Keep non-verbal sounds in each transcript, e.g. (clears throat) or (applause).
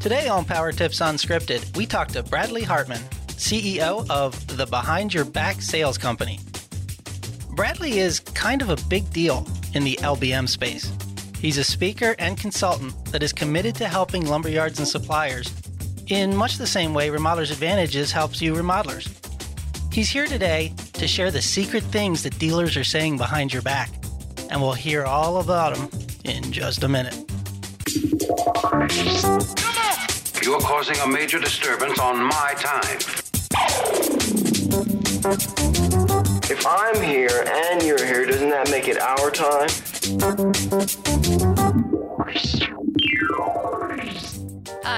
Today on Power Tips Unscripted, we talk to Bradley Hartman, CEO of the Behind Your Back Sales Company. Bradley is kind of a big deal in the LBM space. He's a speaker and consultant that is committed to helping lumberyards and suppliers in much the same way Remodelers Advantages helps you remodelers. He's here today to share the secret things that dealers are saying behind your back, and we'll hear all about them in just a minute. You're causing a major disturbance on my time. If I'm here and you're here, doesn't that make it our time?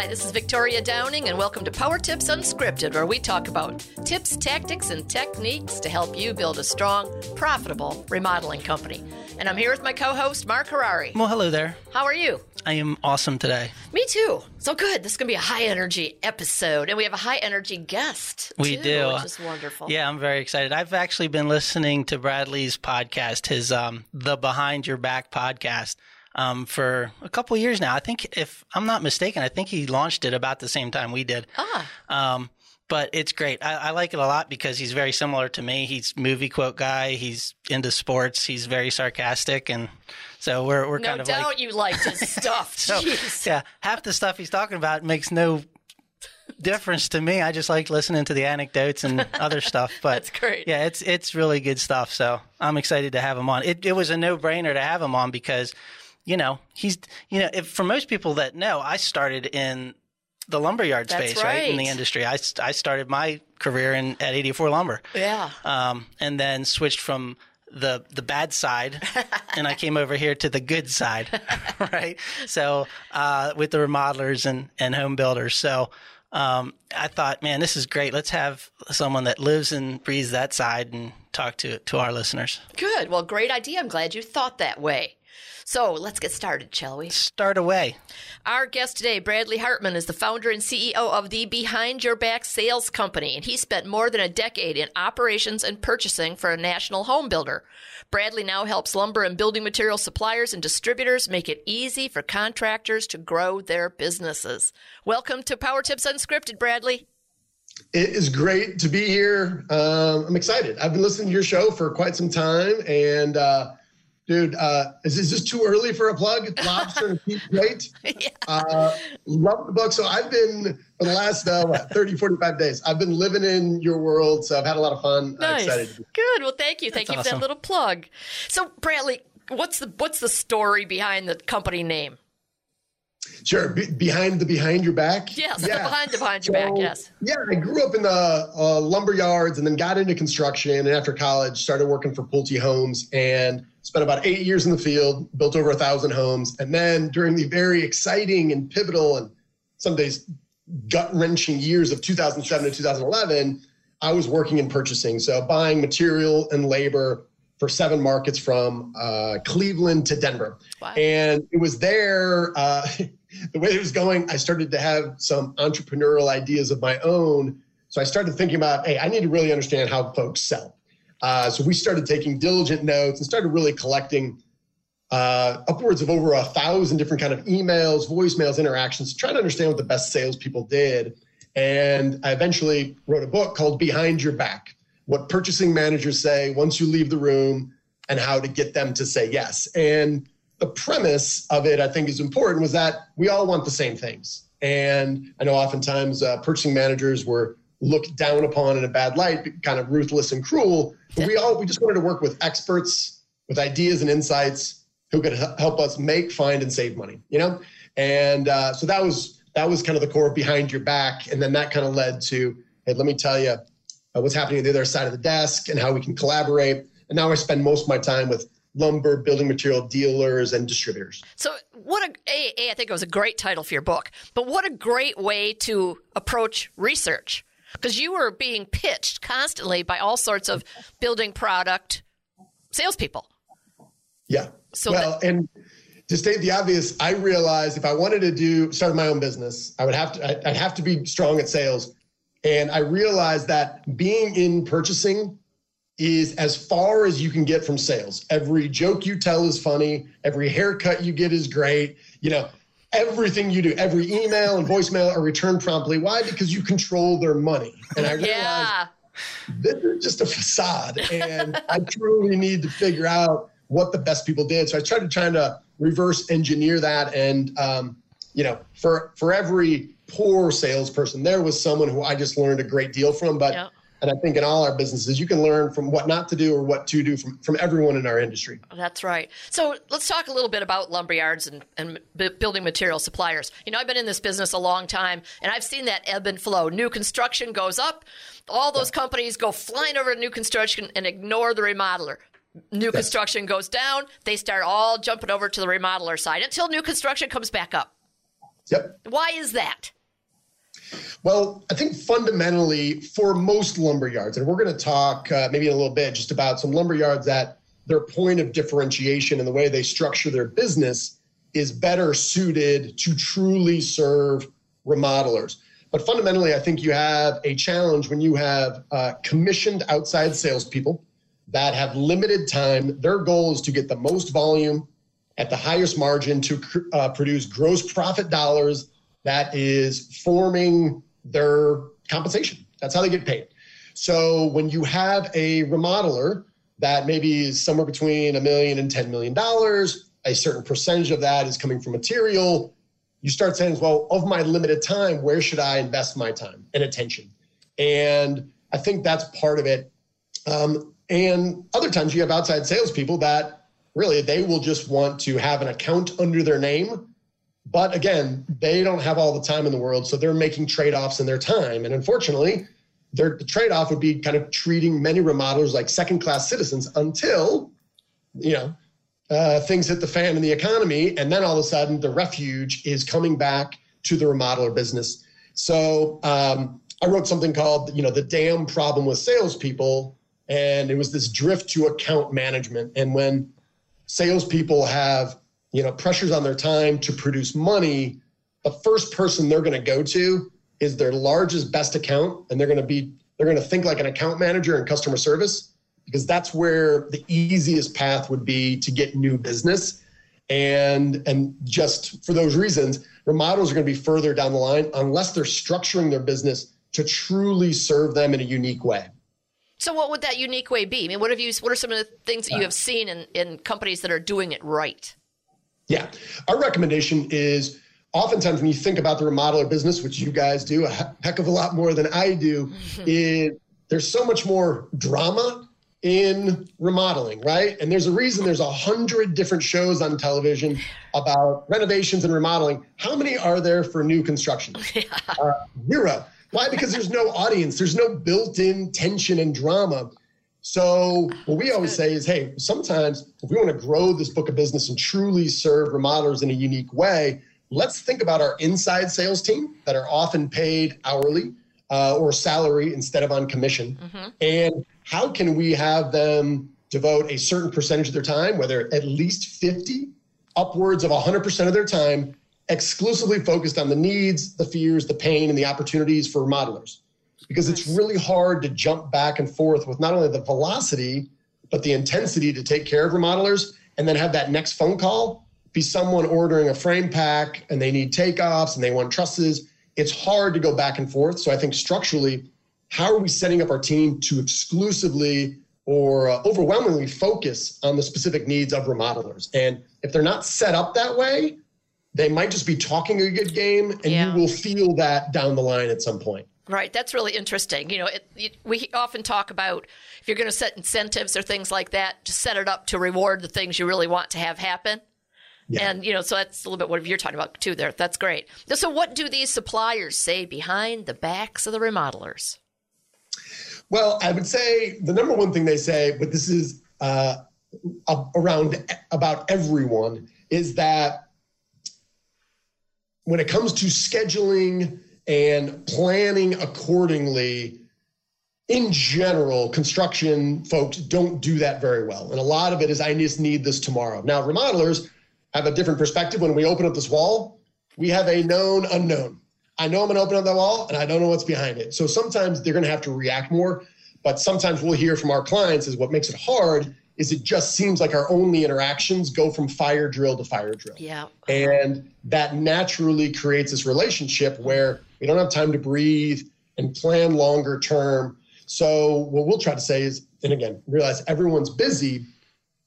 Hi, this is Victoria Downing, and welcome to Power Tips Unscripted, where we talk about tips, tactics, and techniques to help you build a strong, profitable remodeling company. And I'm here with my co host, Mark Harari. Well, hello there. How are you? I am awesome today. Me too. So good. This is going to be a high energy episode, and we have a high energy guest. We too, do. Which is wonderful. Yeah, I'm very excited. I've actually been listening to Bradley's podcast, his um, the Behind Your Back podcast, um, for a couple years now. I think, if I'm not mistaken, I think he launched it about the same time we did. Ah. Um, but it's great. I, I like it a lot because he's very similar to me. He's movie quote guy. He's into sports. He's very sarcastic, and so we're we're No kind of doubt like you liked his (laughs) stuff. so Jeez. yeah, half the stuff he's talking about makes no difference to me. I just like listening to the anecdotes and (laughs) other stuff. But That's great. Yeah, it's it's really good stuff. So I'm excited to have him on. It it was a no brainer to have him on because, you know, he's you know, if, for most people that know, I started in the lumberyard space, right. in the industry. I, I started my career in at 84 Lumber Yeah. um, and then switched from the the bad side, (laughs) and I came over here to the good side, (laughs) right? So uh, with the remodelers and and home builders, so. Um, I thought, man, this is great. Let's have someone that lives and breathes that side and talk to to our listeners. Good. Well, great idea. I'm glad you thought that way. So let's get started, shall we? Start away. Our guest today, Bradley Hartman, is the founder and CEO of the Behind Your Back Sales Company, and he spent more than a decade in operations and purchasing for a national home builder. Bradley now helps lumber and building material suppliers and distributors make it easy for contractors to grow their businesses. Welcome to Power Tips Unscripted, Bradley. It is great to be here. Um, I'm excited. I've been listening to your show for quite some time, and uh, dude, uh, is, is this too early for a plug? Lobster and (laughs) Pete, great. Uh, love the book. So I've been for the last uh, what, 30, 45 days. I've been living in your world, so I've had a lot of fun. I'm Nice. excited. to be- Good. Well, thank you. Thank That's you for that little plug. So, Bradley, what's the what's the story behind the company name? Sure. Be- behind the behind your back. Yes, the behind the behind your back. Yes. Yeah, I grew up in the uh, lumber yards and then got into construction. And after college, started working for Pulte Homes and spent about eight years in the field, built over a thousand homes. And then during the very exciting and pivotal and some days gut wrenching years of 2007 to 2011, I was working in purchasing. So buying material and labor for seven markets from uh, Cleveland to Denver. Wow. And it was there, uh, (laughs) the way it was going, I started to have some entrepreneurial ideas of my own. So I started thinking about, hey, I need to really understand how folks sell. Uh, so we started taking diligent notes and started really collecting uh, upwards of over a thousand different kind of emails, voicemails, interactions, trying to understand what the best salespeople did. And I eventually wrote a book called Behind Your Back: What Purchasing Managers Say Once You Leave the Room, and How to Get Them to Say Yes. And the premise of it, I think, is important. Was that we all want the same things, and I know oftentimes uh, purchasing managers were looked down upon in a bad light, kind of ruthless and cruel. But we all we just wanted to work with experts with ideas and insights who could help us make, find, and save money. You know, and uh, so that was that was kind of the core behind your back, and then that kind of led to, hey, let me tell you uh, what's happening on the other side of the desk and how we can collaborate. And now I spend most of my time with lumber, building material dealers, and distributors. So, what a, a, a, I think it was a great title for your book, but what a great way to approach research. Because you were being pitched constantly by all sorts of building product salespeople. Yeah. So well, and to state the obvious, I realized if I wanted to do start my own business, I would have to I'd have to be strong at sales. And I realized that being in purchasing is as far as you can get from sales. Every joke you tell is funny, every haircut you get is great. You know, everything you do, every email and voicemail are returned promptly. Why? Because you control their money. And I realized Yeah. this is just a facade, and I truly need to figure out what the best people did. So I started trying to reverse engineer that, and um, you know, for for every poor salesperson, there was someone who I just learned a great deal from. But Yeah. And I think in all our businesses, you can learn from what not to do or what to do from from everyone in our industry. That's right. So let's talk a little bit about lumberyards and, and b- building material suppliers. You know, I've been in this business a long time, and I've seen that ebb and flow. New construction goes up, all those companies go flying over to new construction and ignore the remodeler. New construction goes down, they start all jumping over to the remodeler side until new construction comes back up. Yep. Why is that? Well, I think fundamentally for most lumber yards, and we're going to talk uh, maybe in a little bit just about some lumber yards that their point of differentiation and the way they structure their business is better suited to truly serve remodelers. But fundamentally, I think you have a challenge when you have uh, commissioned outside salespeople that have limited time. Their goal is to get the most volume at the highest margin to uh, produce gross profit dollars that is forming their compensation. That's how they get paid. So when you have a remodeler that maybe is somewhere between a million and $10 million, a certain percentage of that is coming from material, you start saying, well, of my limited time, where should I invest my time and attention? And I think that's part of it. Um, and other times you have outside salespeople that really they will just want to have an account under their name. But again, they don't have all the time in the world, so they're making trade offs in their time. And unfortunately, their, the trade off would be kind of treating many remodelers like second class citizens until, you know, uh, things hit the fan in the economy, and then all of a sudden the refuge is coming back to the remodeler business. So um, I wrote something called, you know, the damn problem with salespeople, and it was this drift to account management. And when salespeople have, you know, pressures on their time to produce money, the first person they're going to go to is their largest, best account, and they're going to be they're going to think like an account manager and customer service because that's where the easiest path would be to get new business. And and just for those reasons, remodels are going to be further down the line unless they're structuring their business to truly serve them in a unique way. So, what would that unique way be? I mean, what have you? What are some of the things that you uh, have seen in, in companies that are doing it right? Yeah. Our recommendation is oftentimes when you think about the remodeler business, which you guys do a heck of a lot more than I do, (laughs) is there's so much more drama in remodeling, right? And there's a reason there's a hundred different shows on television about renovations and remodeling. How many are there for new construction? (laughs) Uh, zero. Why? Because there's no audience. There's no built-in tension and drama. So what we always say is, hey, sometimes if we want to grow this book of business and truly serve remodelers in a unique way, let's think about our inside sales team that are often paid hourly uh, or salary instead of on commission. And how can we have them devote a certain percentage of their time, whether at least 50, upwards of 100% of their time, exclusively focused on the needs, the fears, the pain, and the opportunities for remodelers? Because it's really hard to jump back and forth with not only the velocity, but the intensity to take care of remodelers and then have that next phone call be someone ordering a frame pack and they need takeoffs and they want trusses. It's hard to go back and forth. So I think structurally, how are we setting up our team to exclusively or uh, overwhelmingly focus on the specific needs of remodelers? And if they're not set up that way, they might just be talking a good game and Yeah. you will feel that down the line at some point. Right, that's really interesting. You know, it, it, we often talk about if you're going to set incentives or things like that, just set it up to reward the things you really want to have happen. Yeah. And you know, so that's a little bit what you're talking about too. There, that's great. So, what do these suppliers say behind the backs of the remodelers? Well, I would say the number one thing they say, but this is uh, around about everyone, is that when it comes to scheduling and planning accordingly, in general, construction folks don't do that very well. And a lot of it is, I just need this tomorrow. Now, remodelers have a different perspective. When we open up this wall, we have a known unknown. I know I'm going to open up that wall and I don't know what's behind it. So sometimes they're going to have to react more. But sometimes we'll hear from our clients is what makes it hard is it just seems like our only interactions go from fire drill to fire drill. Yeah. And that naturally creates this relationship where we don't have time to breathe and plan longer term. So what we'll try to say is, and again, realize everyone's busy,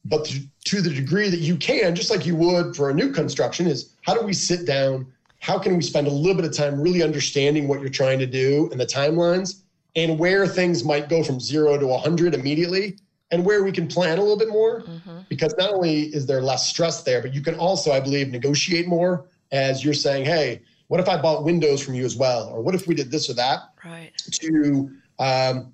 but to, to the degree that you can, just like you would for a new construction, is how do we sit down? How can we spend a little bit of time really understanding what you're trying to do and the timelines and where things might go from zero to 100 immediately and where we can plan a little bit more? Mm-hmm. Because not only is there less stress there, but you can also, I believe, negotiate more as you're saying, hey, what if I bought windows from you as well? Or what if we did this or that? Right. To um,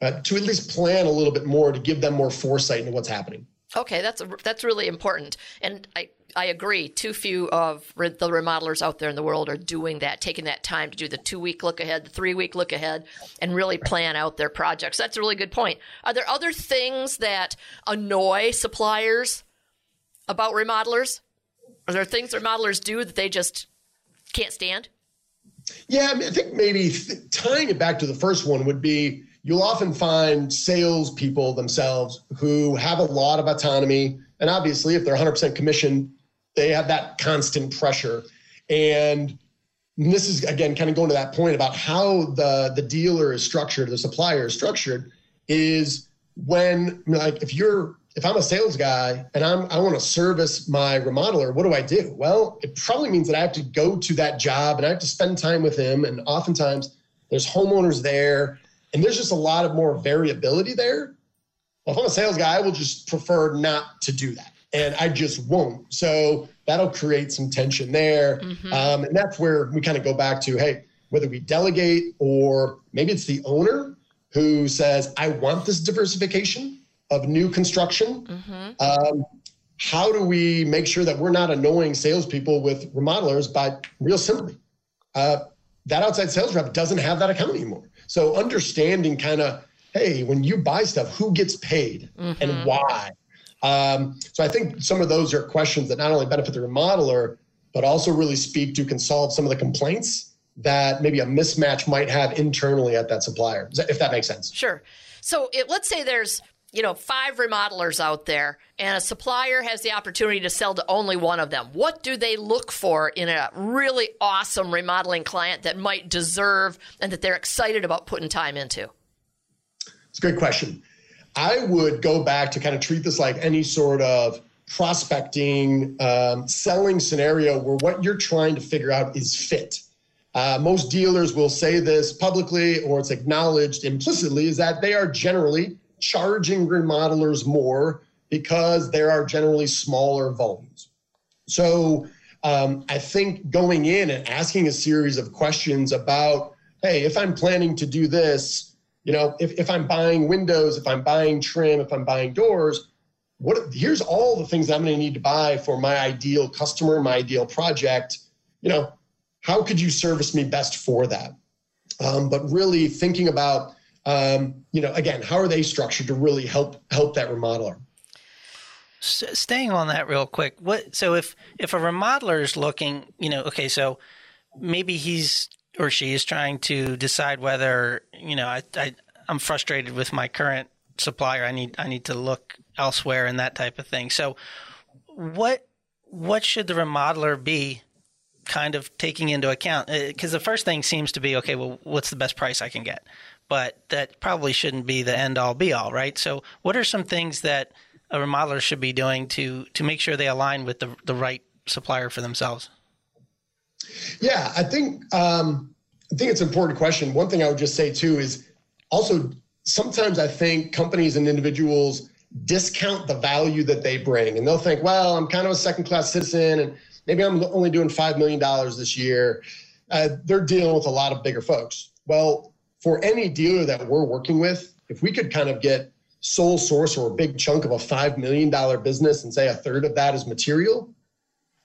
uh, to at least plan a little bit more to give them more foresight into what's happening. Okay, that's a, that's really important, and I I agree. Too few of re- the remodelers out there in the world are doing that, taking that time to do the two week look ahead, the three week look ahead, and really plan out their projects. That's a really good point. Are there other things that annoy suppliers about remodelers? Are there things remodelers do that they just can't stand? Yeah, I, mean, I think maybe th- tying it back to the first one would be you'll often find salespeople themselves who have a lot of autonomy. And obviously, if they're 100% commission, they have that constant pressure. And this is, again, kind of going to that point about how the, the dealer is structured, the supplier is structured, is when, like, if you're if I'm a sales guy and I'm I want to service my remodeler, what do I do? Well, it probably means that I have to go to that job and I have to spend time with him. And oftentimes there's homeowners there and there's just a lot of more variability there. Well, if I'm a sales guy, I will just prefer not to do that. And I just won't. So that'll create some tension there. Mm-hmm. Um, and that's where we kind of go back to hey, whether we delegate or maybe it's the owner who says, I want this diversification of new construction. Mm-hmm. Um, how do we make sure that we're not annoying salespeople with remodelers by real simply? Uh, that outside sales rep doesn't have that account anymore. So understanding kind of, hey, when you buy stuff, who gets paid mm-hmm. and why? Um, so I think some of those are questions that not only benefit the remodeler, but also really speak to can solve some of the complaints that maybe a mismatch might have internally at that supplier, if that makes sense. Sure. So it, let's say there's you know five remodelers out there and a supplier has the opportunity to sell to only one of them. What do they look for in a really awesome remodeling client that might deserve and that they're excited about putting time into? It's a great question. I would go back to kind of treat this like any sort of prospecting um, selling scenario where what you're trying to figure out is fit. Uh, most dealers will say this publicly or it's acknowledged implicitly is that they are generally charging remodelers more because there are generally smaller volumes. So um, I think going in and asking a series of questions about, hey, if I'm planning to do this, you know, if, if I'm buying windows, if I'm buying trim, if I'm buying doors, what here's all the things I'm going to need to buy for my ideal customer, my ideal project. You know, how could you service me best for that? Um, but really thinking about um, you know, again, how are they structured to really help help that remodeler? staying on that real quick, what so if if a remodeler is looking, you know, okay, so maybe he's or she is trying to decide whether you know I, I I'm frustrated with my current supplier. I need I need to look elsewhere and that type of thing. So what what should the remodeler be kind of taking into account? Because uh, the first thing seems to be okay. Well, what's the best price I can get? But that probably shouldn't be the end all be all, right? So, what are some things that a remodeler should be doing to to make sure they align with the the right supplier for themselves? Yeah, I think um, I think it's an important question. One thing I would just say too is also sometimes I think companies and individuals discount the value that they bring, and they'll think, well, I'm kind of a second class citizen, and maybe I'm only doing five million dollars this year. Uh, they're dealing with a lot of bigger folks. Well, for any dealer that we're working with, if we could kind of get sole source or a big chunk of a $5 million business and say a third of that is material,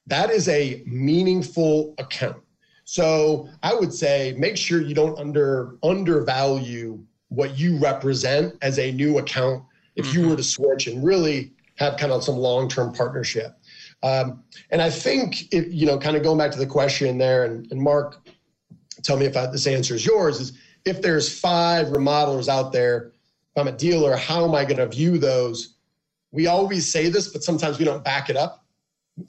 that is a meaningful account. So I would say make sure you don't under undervalue what you represent as a new account if you were to switch and really have kind of some long-term partnership. Um, and I think if, you know, kind of going back to the question there, and, and Mark, tell me if I, this answer is yours, is if there's five remodelers out there, if I'm a dealer, how am I going to view those? we always say this, but sometimes we don't back it up.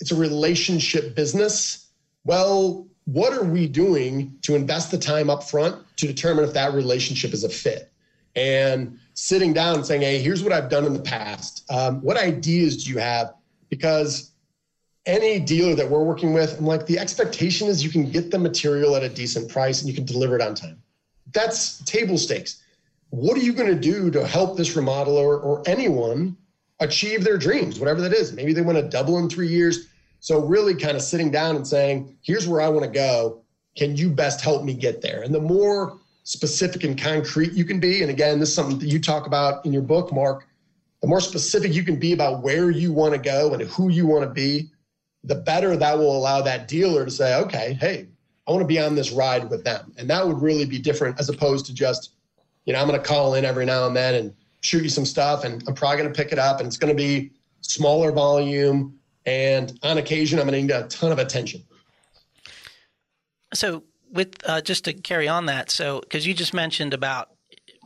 It's a relationship business. Well, what are we doing to invest the time up front to determine if that relationship is a fit? And sitting down and saying, hey, here's what I've done in the past. Um, what ideas do you have? Because any dealer that we're working with, I'm like, the expectation is you can get the material at a decent price and you can deliver it on time. That's table stakes. What are you going to do to help this remodeler or anyone achieve their dreams, whatever that is? Maybe they want to double in three years. So, really kind of sitting down and saying, here's where I want to go. Can you best help me get there? And the more specific and concrete you can be, and again, this is something that you talk about in your book, Mark, the more specific you can be about where you want to go and who you want to be, the better that will allow that dealer to say, okay, hey, I want to be on this ride with them. And that would really be different as opposed to just, you know, I'm going to call in every now and then and shoot you some stuff and I'm probably going to pick it up and it's going to be smaller volume. And on occasion, I'm going to need a ton of attention. So, with uh, just to carry on that, so because you just mentioned about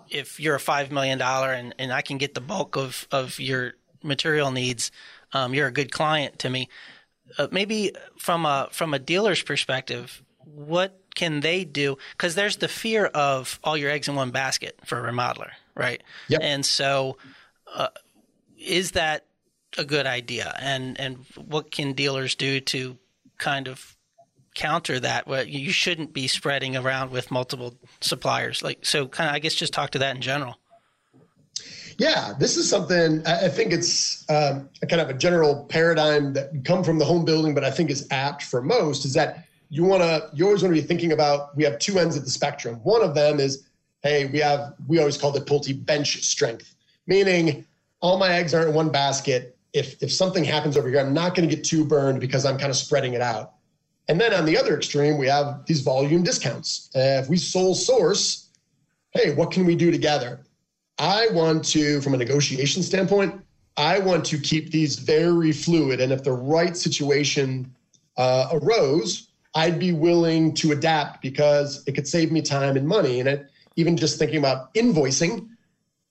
if you're a five million dollar and, and I can get the bulk of of your material needs, um, you're a good client to me. Uh, maybe from a from a dealer's perspective, what can they do? Because there's the fear of all your eggs in one basket for a remodeler, right? Yep. And so, uh, is that a good idea? And and what can dealers do to kind of counter that? Well, you shouldn't be spreading around with multiple suppliers. Like so, kind of. I guess just talk to that in general. Yeah, this is something I think it's um, a kind of a general paradigm that come from the home building, but I think is apt for most. Is that you want to you always want to be thinking about we have two ends of the spectrum. One of them is hey, we have we always call it Pulte bench strength, meaning all my eggs aren't in one basket. If if something happens over here, I'm not going to get too burned because I'm kind of spreading it out. And then on the other extreme, we have these volume discounts. Uh, if we sole source, hey, what can we do together? I want to, from a negotiation standpoint, I want to keep these very fluid. And if the right situation uh, arose, I'd be willing to adapt because it could save me time and money. And it, even just thinking about invoicing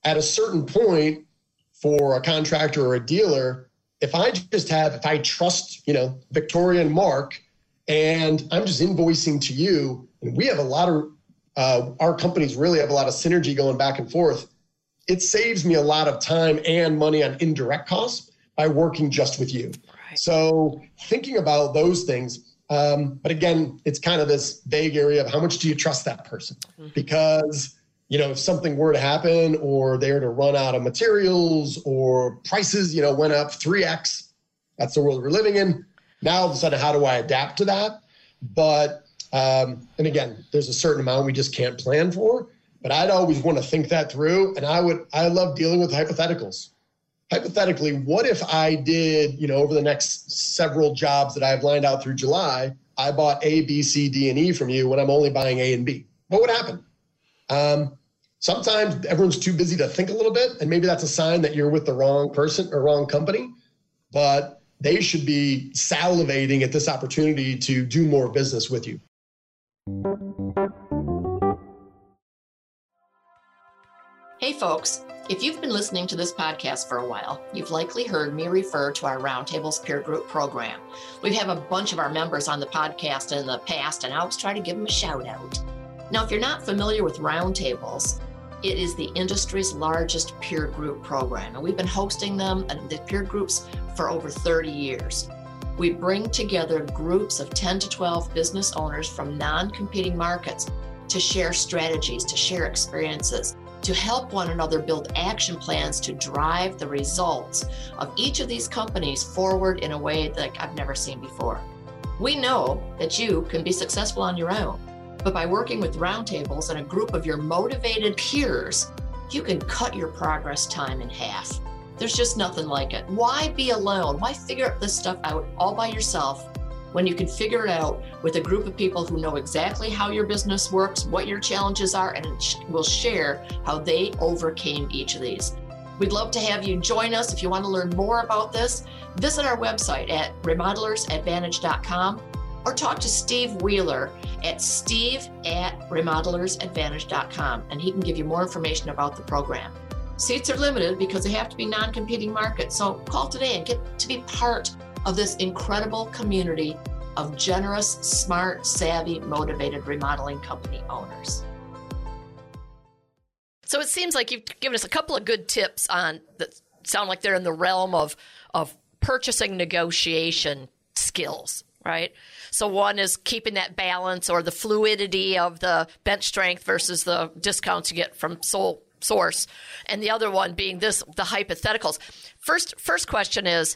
at a certain point for a contractor or a dealer, if I just have, if I trust, you know, Victoria and Mark, and I'm just invoicing to you, and we have a lot of, uh, our companies really have a lot of synergy going back and forth it saves me a lot of time and money on indirect costs by working just with you. Right. So thinking about those things, um, but again, it's kind of this vague area of how much do you trust that person? Mm-hmm. Because you know, if something were to happen or they were to run out of materials or prices, you know, went up 3x, that's the world we're living in. Now all of a sudden, how do I adapt to that? But um, and again, there's a certain amount we just can't plan for but I'd always want to think that through. And I would, I love dealing with hypotheticals. Hypothetically, what if I did, you know, over the next several jobs that I have lined out through July, I bought A, B, C, D, and E from you when I'm only buying A and B? What would happen? Um, sometimes everyone's too busy to think a little bit, and maybe that's a sign that you're with the wrong person or wrong company. But they should be salivating at this opportunity to do more business with you. Hey, folks. If you've been listening to this podcast for a while, you've likely heard me refer to our Roundtables Peer Group program. We have a bunch of our members on the podcast in the past, and I always try to give them a shout out. Now, if you're not familiar with Roundtables, it is the industry's largest peer group program, and we've been hosting them and the peer groups for over 30 years. We bring together groups of 10 to 12 business owners from non competing markets to share strategies, to share experiences, to help one another build action plans to drive the results of each of these companies forward in a way that I've never seen before. We know that you can be successful on your own, but by working with roundtables and a group of your motivated peers, you can cut your progress time in half. There's just nothing like it. Why be alone? Why figure this stuff out all by yourself when you can figure it out with a group of people who know exactly how your business works, what your challenges are, and will share how they overcame each of these. We'd love to have you join us. If you want to learn more about this, visit our website at remodelersadvantage.com or talk to Steve Wheeler at steve at remodelersadvantage.com and he can give you more information about the program. Seats are limited because they have to be non competing markets. So call today and get to be part of this incredible community of generous, smart, savvy, motivated remodeling company owners. So it seems like you've given us a couple of good tips on that sound like they're in the realm of of purchasing negotiation skills, right? So one is keeping that balance or the fluidity of the bench strength versus the discounts you get from sole source, and the other one being this the hypotheticals. First first question is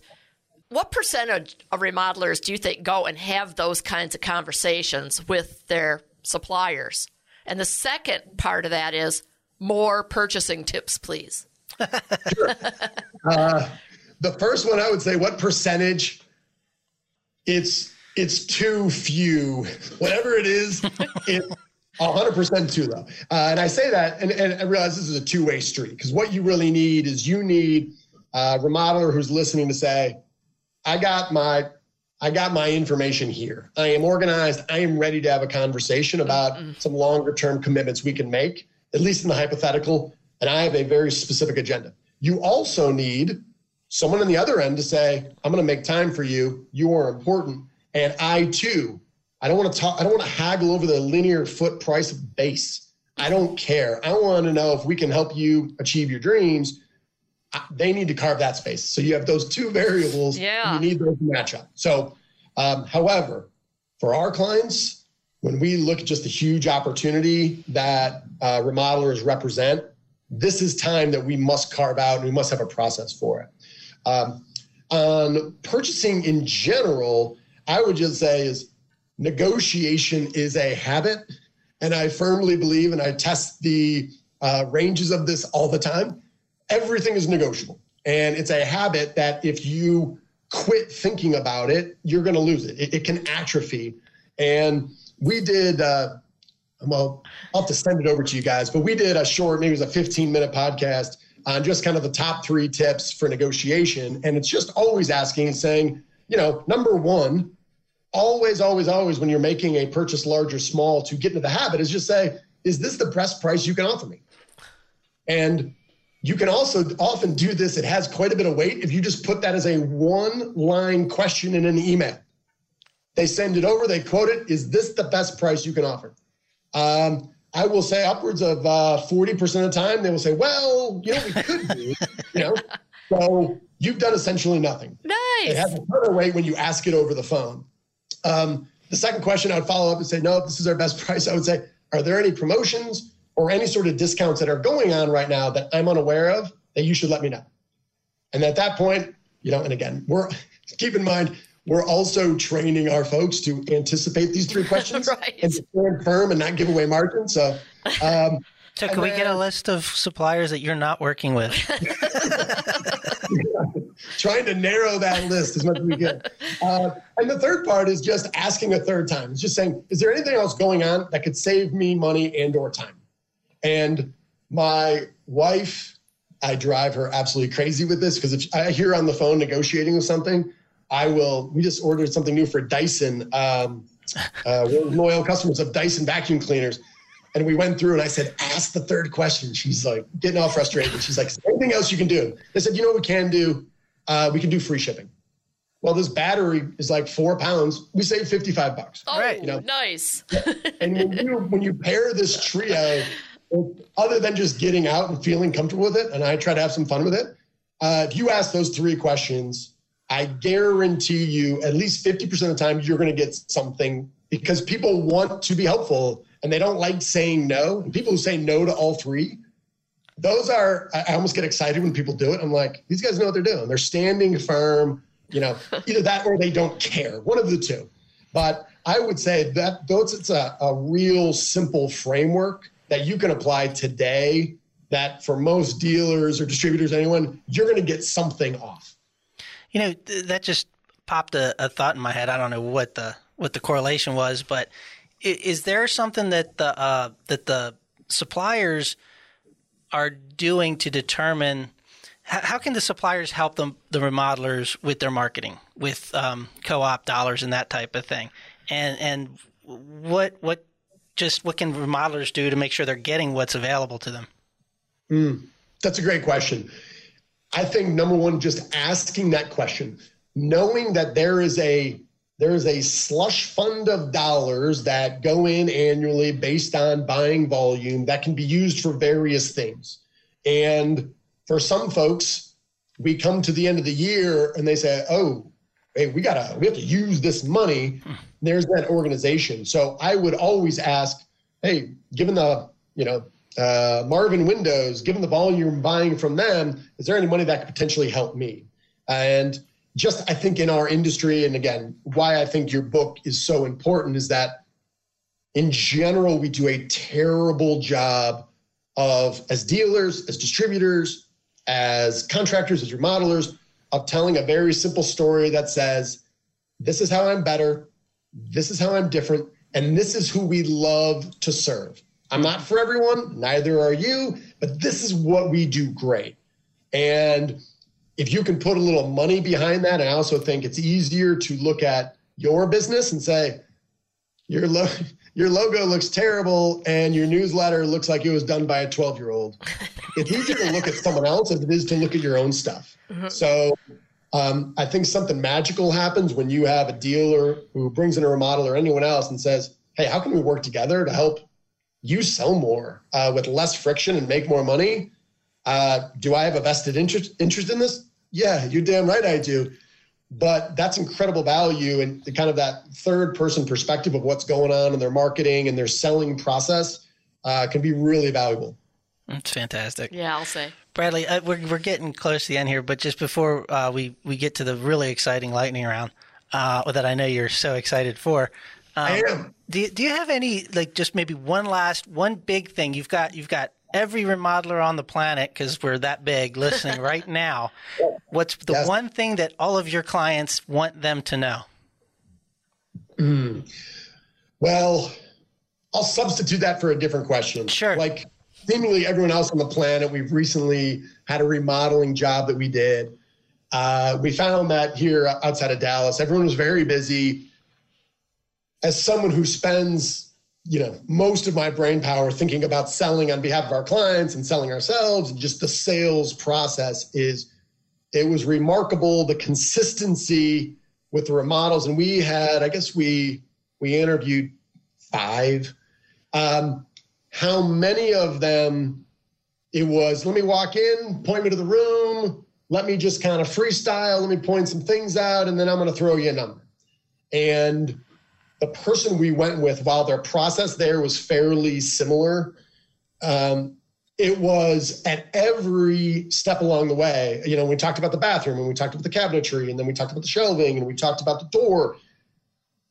what percentage of remodelers do you think go and have those kinds of conversations with their suppliers? And the second part of that is more purchasing tips, please. sure. (laughs) Uh, the first one, I would say, what percentage? It's it's too few. Whatever it is, (laughs) it's 100% too low. Uh, and I say that, and, and I realize this is a two way street because what you really need is you need a remodeler who's listening to say, I got my I got my information here. I am organized. I am ready to have a conversation about mm-hmm. some longer term commitments we can make, at least in the hypothetical. And I have a very specific agenda. You also need someone on the other end to say, I'm going to make time for you. You are important. And I too, I don't want to talk, I don't want to haggle over the linear foot price of base. I don't care. I want to know if we can help you achieve your dreams they need to carve that space. So you have those two (laughs) variables. Yeah. You need those to match up. So, um, however, for our clients, when we look at just the huge opportunity that uh, remodelers represent, this is time that we must carve out and we must have a process for it. Um, on purchasing in general, I would just say is negotiation is a habit. And I firmly believe, and I test the uh, ranges of this all the time everything is negotiable. And it's a habit that if you quit thinking about it, you're going to lose it. it. it. can atrophy. And we did, uh, well, I'll have to send it over to you guys, but we did a short, maybe it was a 15 minute podcast on just kind of the top three tips for negotiation. And it's just always asking and saying, you know, number one, always, always, always, when you're making a purchase large or small to get into the habit, is just say, is this the best price you can offer me? And you can also often do this. It has quite a bit of weight if you just put that as a one line question in an email. They send it over, they quote it. Is this the best price you can offer? Um, I will say upwards of uh, 40% of the time, they will say, well, you know, we could do, you know. (laughs) So you've done essentially nothing. Nice. It has a of weight when you ask it over the phone. Um, the second question I would follow up and say, no, this is our best (laughs) price. I would say, are there any promotions? Or any sort of discounts that are going on right now that I'm unaware of, that you should let me know. And at that point, you know, and again, we're (laughs) keep in mind we're also training our folks to anticipate these three questions (laughs) right. and stand firm and not give away margin. So, um, so can we get a list of suppliers that you're not working with? (laughs) trying to narrow that list as much as we can. Uh, and the third part is just asking a third time. It's just saying, is there anything else going on that could save me money and or time? And my wife, I drive her absolutely crazy with this because if I hear on the phone negotiating with something, I will. We just ordered something new for Dyson. Um, uh, we're loyal customers of Dyson vacuum cleaners. And we went through and I said, ask the third question. She's like getting all frustrated. She's like, anything else you can do? They said, you know what we can do? Uh, we can do free shipping. Well, this battery is like four pounds. We save 55 bucks. Oh, right. You know? nice. and when you, when you pair this trio other than just getting out and feeling comfortable with it, and I try to have some fun with it. Uh, if you ask those three questions, I guarantee you at least 50% of the time you're going to get something because people want to be helpful and they don't like saying no. And people who say no to all three, those are, I almost get excited when people do it. I'm like, these guys know what they're doing. They're standing firm, you know, (laughs) either that or they don't care, one of the two. But I would say that those, it's a, a real simple framework that you can apply today that for most dealers or distributors, anyone, you're going to get something off. You know, th- that just popped a, a, thought in my head. I don't know what the what the correlation was, but is, is there something that the uh, that the suppliers are doing to determine how, can the suppliers help them the remodelers with their marketing, with um, co-op dollars and that type of thing, and and what what just what can remodelers do to make sure they're getting what's available to them? Mm. That's a great question. I think number one, just asking that question, knowing that there is a there is a slush fund of dollars that go in annually based on buying volume that can be used for various things. And for some folks, we come to the end of the year and they say, "Oh, hey, we gotta we have to use this money." There's that organization. So I would always ask, "Hey, given the you know uh, Marvin Windows, given the volume buying from them, is there any money that could potentially help me?" And just I think in our industry, and again, why I think your book is so important is that in general, we do a terrible job of, as dealers, as distributors, as contractors, as remodelers, of telling a very simple story that says, this is how I'm better, this is how I'm different, and this is who we love to serve. I'm not for everyone, neither are you, but this is what we do great. And if you can put a little money behind that, I also think it's easier to look at your business and say, your, lo- your logo looks terrible and your newsletter looks like it was done by a 12 year old. (laughs) it's easier to look at someone else as it is to look at your own stuff. Mm-hmm. So um, I think something magical happens when you have a dealer who brings in a remodeler or anyone else and says, hey, how can we work together to help you sell more uh, with less friction and make more money? Uh, do I have a vested interest interest in this? Yeah, you're damn right I do. But that's incredible value and the kind of that third person perspective of what's going on in their marketing and their selling process uh, can be really valuable. That's fantastic. Yeah, I'll say. Bradley, uh, we're, we're getting close to the end here, but just before uh, we, we get to the really exciting lightning round uh, that I know you're so excited for, um, I am. Do, do you have any like just maybe one last one big thing you've got you've got every remodeler on the planet, because we're that big, listening right (laughs) now, what's the yes. one thing that all of your clients want them to know? Mm. Well, I'll substitute that for a different question. Sure. Like seemingly everyone else on the planet, we've recently had a remodeling job that we did. Uh, we found that here outside of Dallas, everyone was very busy. As someone who spends you know most of my brain power thinking about selling on behalf of our clients and selling ourselves and just the sales process is it was remarkable the consistency with the remodels. And we had i guess we we interviewed five. Um, how many of them it was let me walk in point me to the room let me just kind of freestyle let me point some things out and then i'm going to throw you a number. And the person we went with, while their process there was fairly similar, um, it was at every step along the way. You know, we talked about the bathroom and we talked about the cabinetry and then we talked about the shelving and we talked about the door.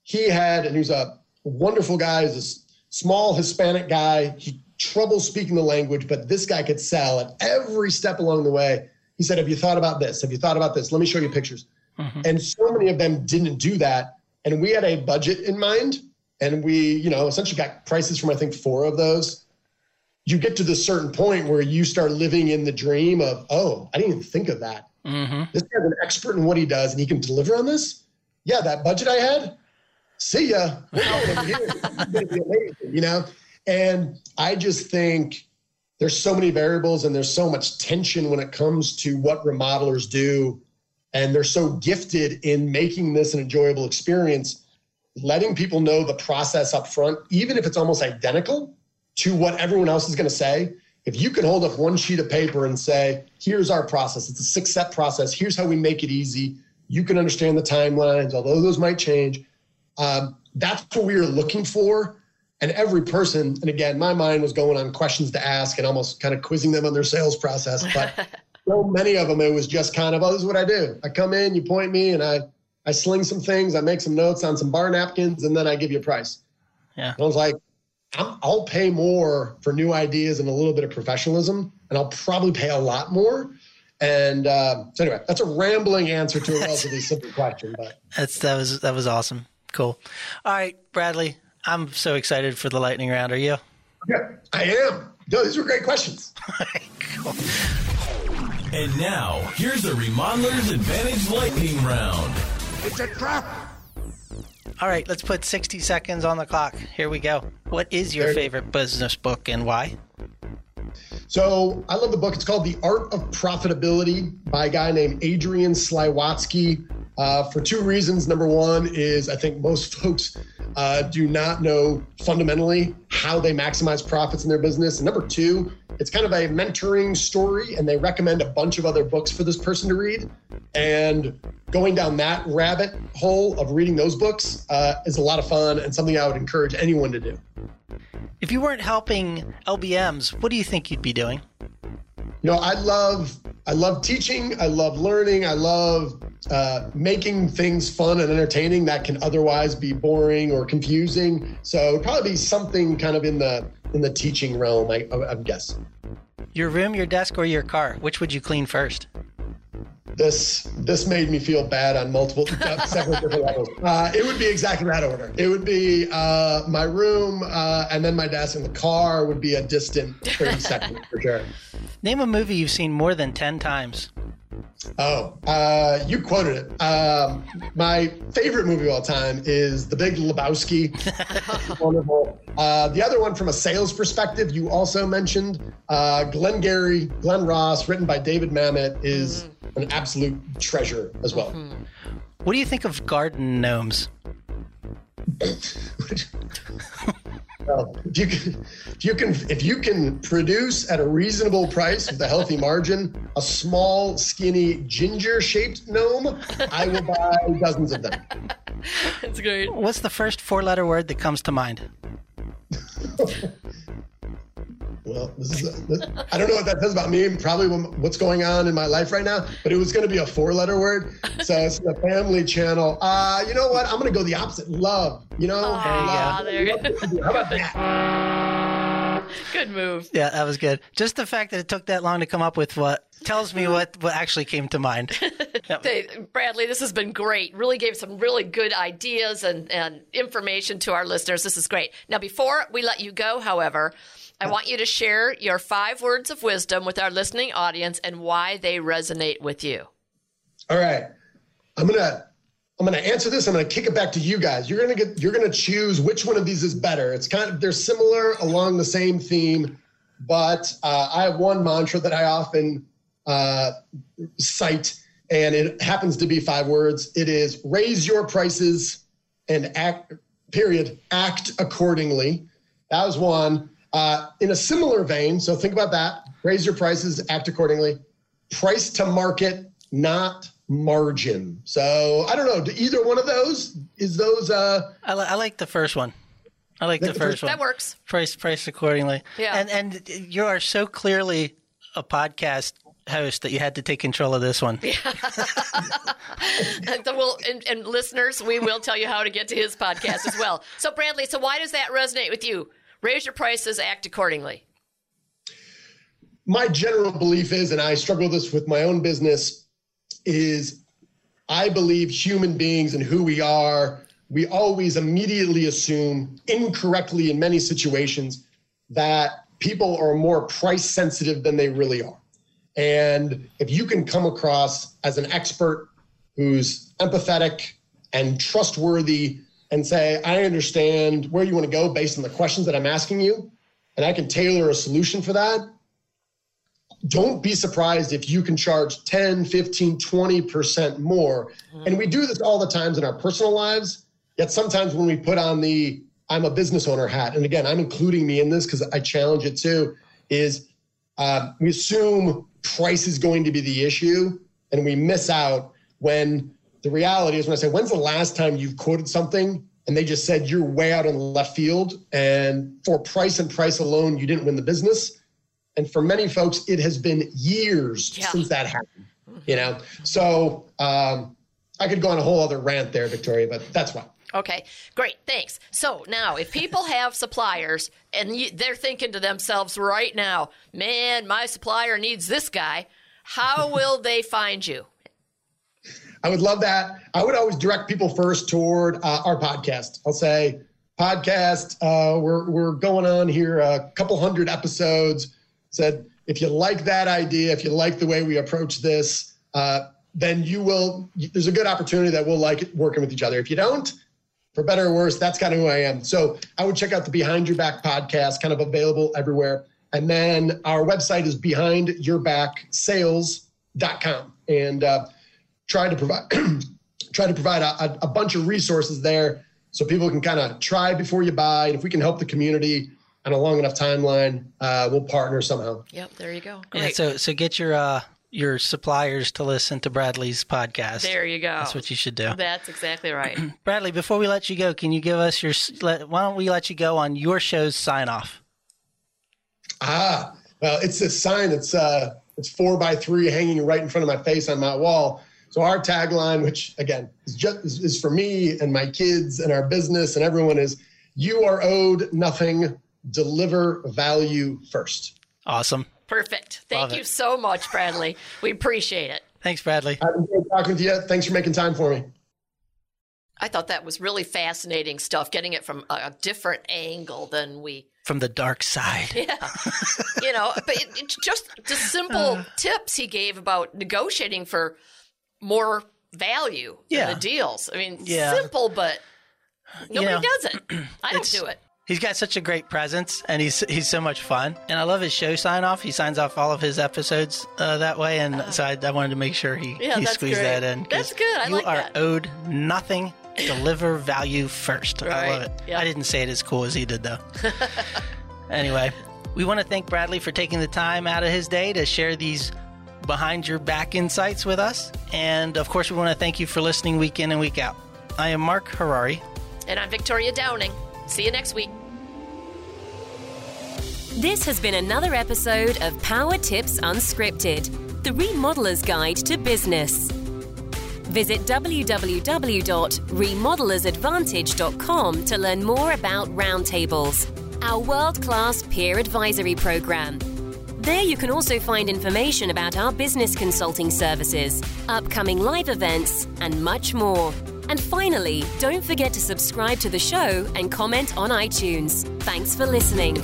He had, and he was a wonderful guy, he's a small Hispanic guy. He trouble speaking the language, but this guy could sell at every step along the way. He said, Have you thought about this? Have you thought about this? Let me show you pictures. Mm-hmm. And so many of them didn't do that and we had a budget in mind and we you know essentially got prices from i think four of those. You get to the certain point where you start living in the dream of oh i didn't even think of that. Mm-hmm. this guy's an expert in what he does and he can deliver on this? Yeah that budget i had? See ya. You know? And i just think there's so many variables and there's so much tension when it comes to what remodelers do and they're so gifted in making this an enjoyable experience letting people know the process up front even if it's almost identical to what everyone else is going to say if you can hold up one sheet of paper and say here's our process. It's a six step process. Here's how we make it easy. You can understand the timelines although those might change. Um, that's what we are looking for and every person and again my mind was going on questions to ask and almost kind of quizzing them on their sales process but (laughs) so many of them, it was just kind of, oh, this is what I do. I come in, you point me, and I, I sling some things, I make some notes on some bar napkins, and then I give you a price. Yeah. And I was like, i will pay more for new ideas and a little bit of professionalism, and I'll probably pay a lot more. And uh, so anyway, that's a rambling answer to a relatively simple question, but that's that was that was awesome. Cool. All right, Bradley, I'm so excited for the lightning round. Are you? Yeah, I am. No, these were great questions. (laughs) cool. And now, here's the Remodeler's Advantage Lightning Round. It's a trap! All right, let's put 60 seconds on the clock. Here we go. What is your favorite business book and why? So I love the book. It's called The Art of Profitability by a guy named Adrian Slywotzky. Uh, for two reasons. Number one is I think most (laughs) folks uh, do not know fundamentally how they maximize profits in their business. And number two, it's kind of a mentoring story, and they recommend a bunch of other books for this person to read. And going down that rabbit hole of reading those books uh, is a lot of fun and something I would encourage anyone to do. If you weren't helping LBMs, what do you think you'd be doing? You know, I love I love teaching. I love learning. I love uh, making things fun and entertaining that can otherwise be boring or confusing. So it'd probably be something kind of in the in the teaching realm. I, I, I guess. Your room, your desk, or your car? Which would you clean first? This this made me feel bad on multiple (laughs) several different levels. Uh, it would be exactly that order. It would be uh, my room, uh, and then my desk, and the car would be a distant thirty (laughs) seconds for sure. Name a movie you've seen more than ten times. Oh, uh, you quoted it. Um, my favorite movie of all time is The Big Lebowski. (laughs) Wonderful. Uh, the other one, from a sales perspective, you also mentioned uh, Glengarry, Glen Ross, written by David Mamet, is mm-hmm. an absolute treasure as well. Mm-hmm. What do you think of garden gnomes? (laughs) Well, if you can, if you can, if you can produce at a reasonable price with a healthy margin a small, skinny, ginger-shaped gnome, I will buy dozens of them. That's great. What's the first four-letter word that comes to mind? well, this is a, this, I don't know what that says about me. Probably what's going on in my life right now. But it was going to be a four-letter word, so it's the Family Channel. Uh, you know what? I'm going to go the opposite. Love. You know. Aww, there you go. How about that? Good move. Yeah, that was good. Just the fact that it took that long to come up with what tells me what, what actually came to mind. (laughs) hey, Bradley, this has been great. Really gave some really good ideas and, and information to our listeners. This is great. Now, before we let you go, however, I want you to share your five words of wisdom with our listening audience and why they resonate with you. All right. I'm going to I'm going to answer this. I'm going to kick it back to you guys. You're going to get you're going to choose which one of these is better. It's kind of they're similar along the same theme, but uh, I have one mantra that I often uh, cite, and it happens to be five words. It is raise your prices and act. Period. Act accordingly. That was one. Uh, in a similar vein, so think about that. Raise your prices, act accordingly. Price to market, not margin. So I don't know. Do either one of those is those? Uh, I, li- I like the first one. I like the, the first one. That works. Price price accordingly. Yeah. And and you are so clearly a podcast host that you had to take control of this one. Yeah. (laughs) and, we'll, and, and listeners, we will tell you how to get to his podcast as well. So Bradley, so why does that resonate with you? raise your prices, act accordingly? My general belief is, and I struggle this with my own business, is I believe human beings and who we are, we always immediately assume, incorrectly in many situations, that people are more price sensitive than they really are. And if you can come across as an expert who's empathetic and trustworthy and say, I understand where you want to go based on the questions that I'm asking you, and I can tailor a solution for that. Don't be surprised if you can charge 10, 15, 20% more. And we do this all the times in our personal lives. Yet sometimes when we put on the I'm a business owner hat, and again, I'm including me in this because I challenge it too, is uh, we assume price is going to be the issue and we miss out when the reality is when I say, when's the last time you've quoted something and they just said you're way out in left field and for price and price alone, you didn't win the business? And for many folks, it has been years yeah. since that happened, you know? So um, I could go on a whole other rant there, Victoria, but that's why. Okay, great, thanks. So now, if people (laughs) have suppliers and you, they're thinking to themselves right now, man, my supplier needs this guy, how (laughs) will they find you? I would love that. I would always direct people first toward uh, our podcast. I'll say, podcast, uh, we're, we're going on here a couple hundred episodes. Said, if you like that idea, if you like the way we approach this, uh, then you will, there's a good opportunity that we'll like working with each other. If you don't, for better or worse, that's kind of who I am. So I would check out the Behind Your Back podcast, kind of available everywhere. And then our website is behindyourbacksales.com. And uh, try to provide (clears throat) try to provide a, a bunch of resources there so people can kind of try before you buy. And if we can help the community on a long enough timeline, uh, we'll partner somehow. Yep, there you go. Yeah, Great. so so get your uh your suppliers to listen to Bradley's podcast. there you go. That's what you should do. That's exactly right. (clears throat) Bradley, before we let you go, can you give us your let, why don't we let you go on your show's sign off? Ah, well, it's this sign. It's uh, it's four by three hanging right in front of my face on my wall. So our tagline, which again is just is, is for me and my kids and our business and everyone, is "You are owed nothing. Deliver value first. Awesome. Perfect. Thank Love you it. so much, Bradley. We appreciate it. Thanks, Bradley. I've enjoyed talking to you. Thanks for making time for me. I thought that was really fascinating stuff, getting it from a different angle than we From the dark side. Yeah. (laughs) you know, but it, it's just the simple uh. tips he gave about negotiating for more value Yeah. in the deals. I mean, Yeah. simple, but nobody know, does it. (clears throat) I don't do it. He's got such a great presence, and he's he's so much fun. And I love his show sign off. He signs off all of his episodes uh, that way, and so I, I wanted to make sure he, Yeah, he squeezed great. that in. That's good. I you like are that. owed nothing. Deliver value first. I love it. Yep. I didn't say it as cool as he did though. (laughs) anyway, we want to thank Bradley for taking the time out of his day to share these behind your back insights with us, and of course, we want to thank you for listening week in and week out. I am Mark Harari. And I'm Victoria Downing. See you next week. This has been another episode of Power Tips Unscripted, the remodeler's guide to business. Visit www.remodelersadvantage.com to learn more about Roundtables, our world class peer advisory program. There you can also find information about our business consulting services, upcoming live events, and much more. And finally, don't forget to subscribe to the show and comment on iTunes. Thanks for listening.